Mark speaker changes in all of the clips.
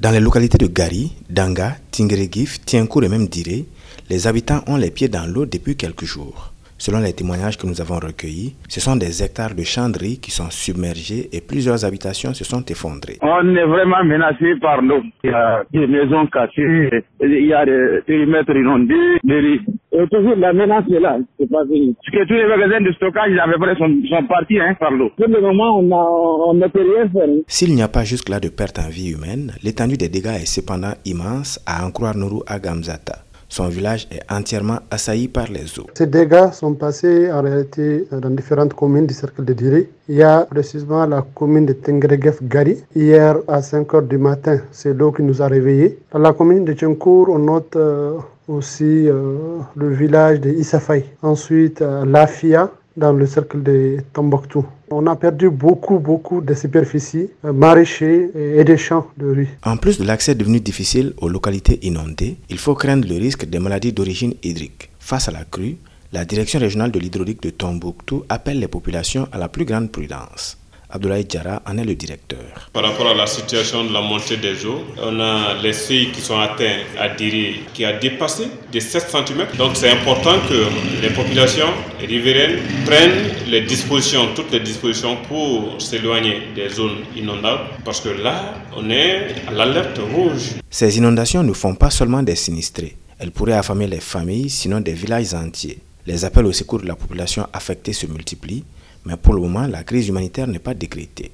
Speaker 1: Dans les localités de Gari, Danga, Tingeregif, Tienkour et même Diré, les habitants ont les pieds dans l'eau depuis quelques jours. Selon les témoignages que nous avons recueillis, ce sont des hectares de chanderies qui sont submergés et plusieurs habitations se sont effondrées.
Speaker 2: On est vraiment menacé par l'eau. Il y a des maisons cassées, il y a des périmètres inondés, des et toujours la menace est là, pas. Parce que tous les magasins de stockage à peu près sont, sont partis hein, par l'eau. Pour le moment, on ne peut rien faire.
Speaker 1: S'il n'y a pas jusque-là de perte en vie humaine, l'étendue des dégâts est cependant immense, à en croire Nourou Agamzata. Son village est entièrement assailli par les eaux.
Speaker 3: Ces dégâts sont passés en réalité dans différentes communes du cercle de Diri. Il y a précisément la commune de Tengregef Gari. Hier à 5 h du matin, c'est l'eau qui nous a réveillés. Dans la commune de Tchenkour, on note euh, aussi euh, le village de Isafay. Ensuite, euh, Lafia dans le cercle de Tombouctou. On a perdu beaucoup, beaucoup de superficies, euh, maraîchers et des champs de riz.
Speaker 1: En plus de l'accès devenu difficile aux localités inondées, il faut craindre le risque des maladies d'origine hydrique. Face à la crue, la direction régionale de l'hydraulique de Tombouctou appelle les populations à la plus grande prudence. Abdoulaye Djara en est le directeur.
Speaker 4: Par rapport à la situation de la montée des eaux, on a les seuils qui sont atteints à Diri qui a dépassé de 7 cm. Donc c'est important que les populations riveraines prennent les dispositions, toutes les dispositions pour s'éloigner des zones inondables parce que là, on est à l'alerte rouge.
Speaker 1: Ces inondations ne font pas seulement des sinistrés. Elles pourraient affamer les familles, sinon des villages entiers. Les appels au secours de la population affectée se multiplient mais pour le moment, la crise humanitaire n'est pas décrétée.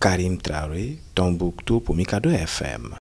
Speaker 1: Karim Traoré, Tombouctou pour Mikado FM.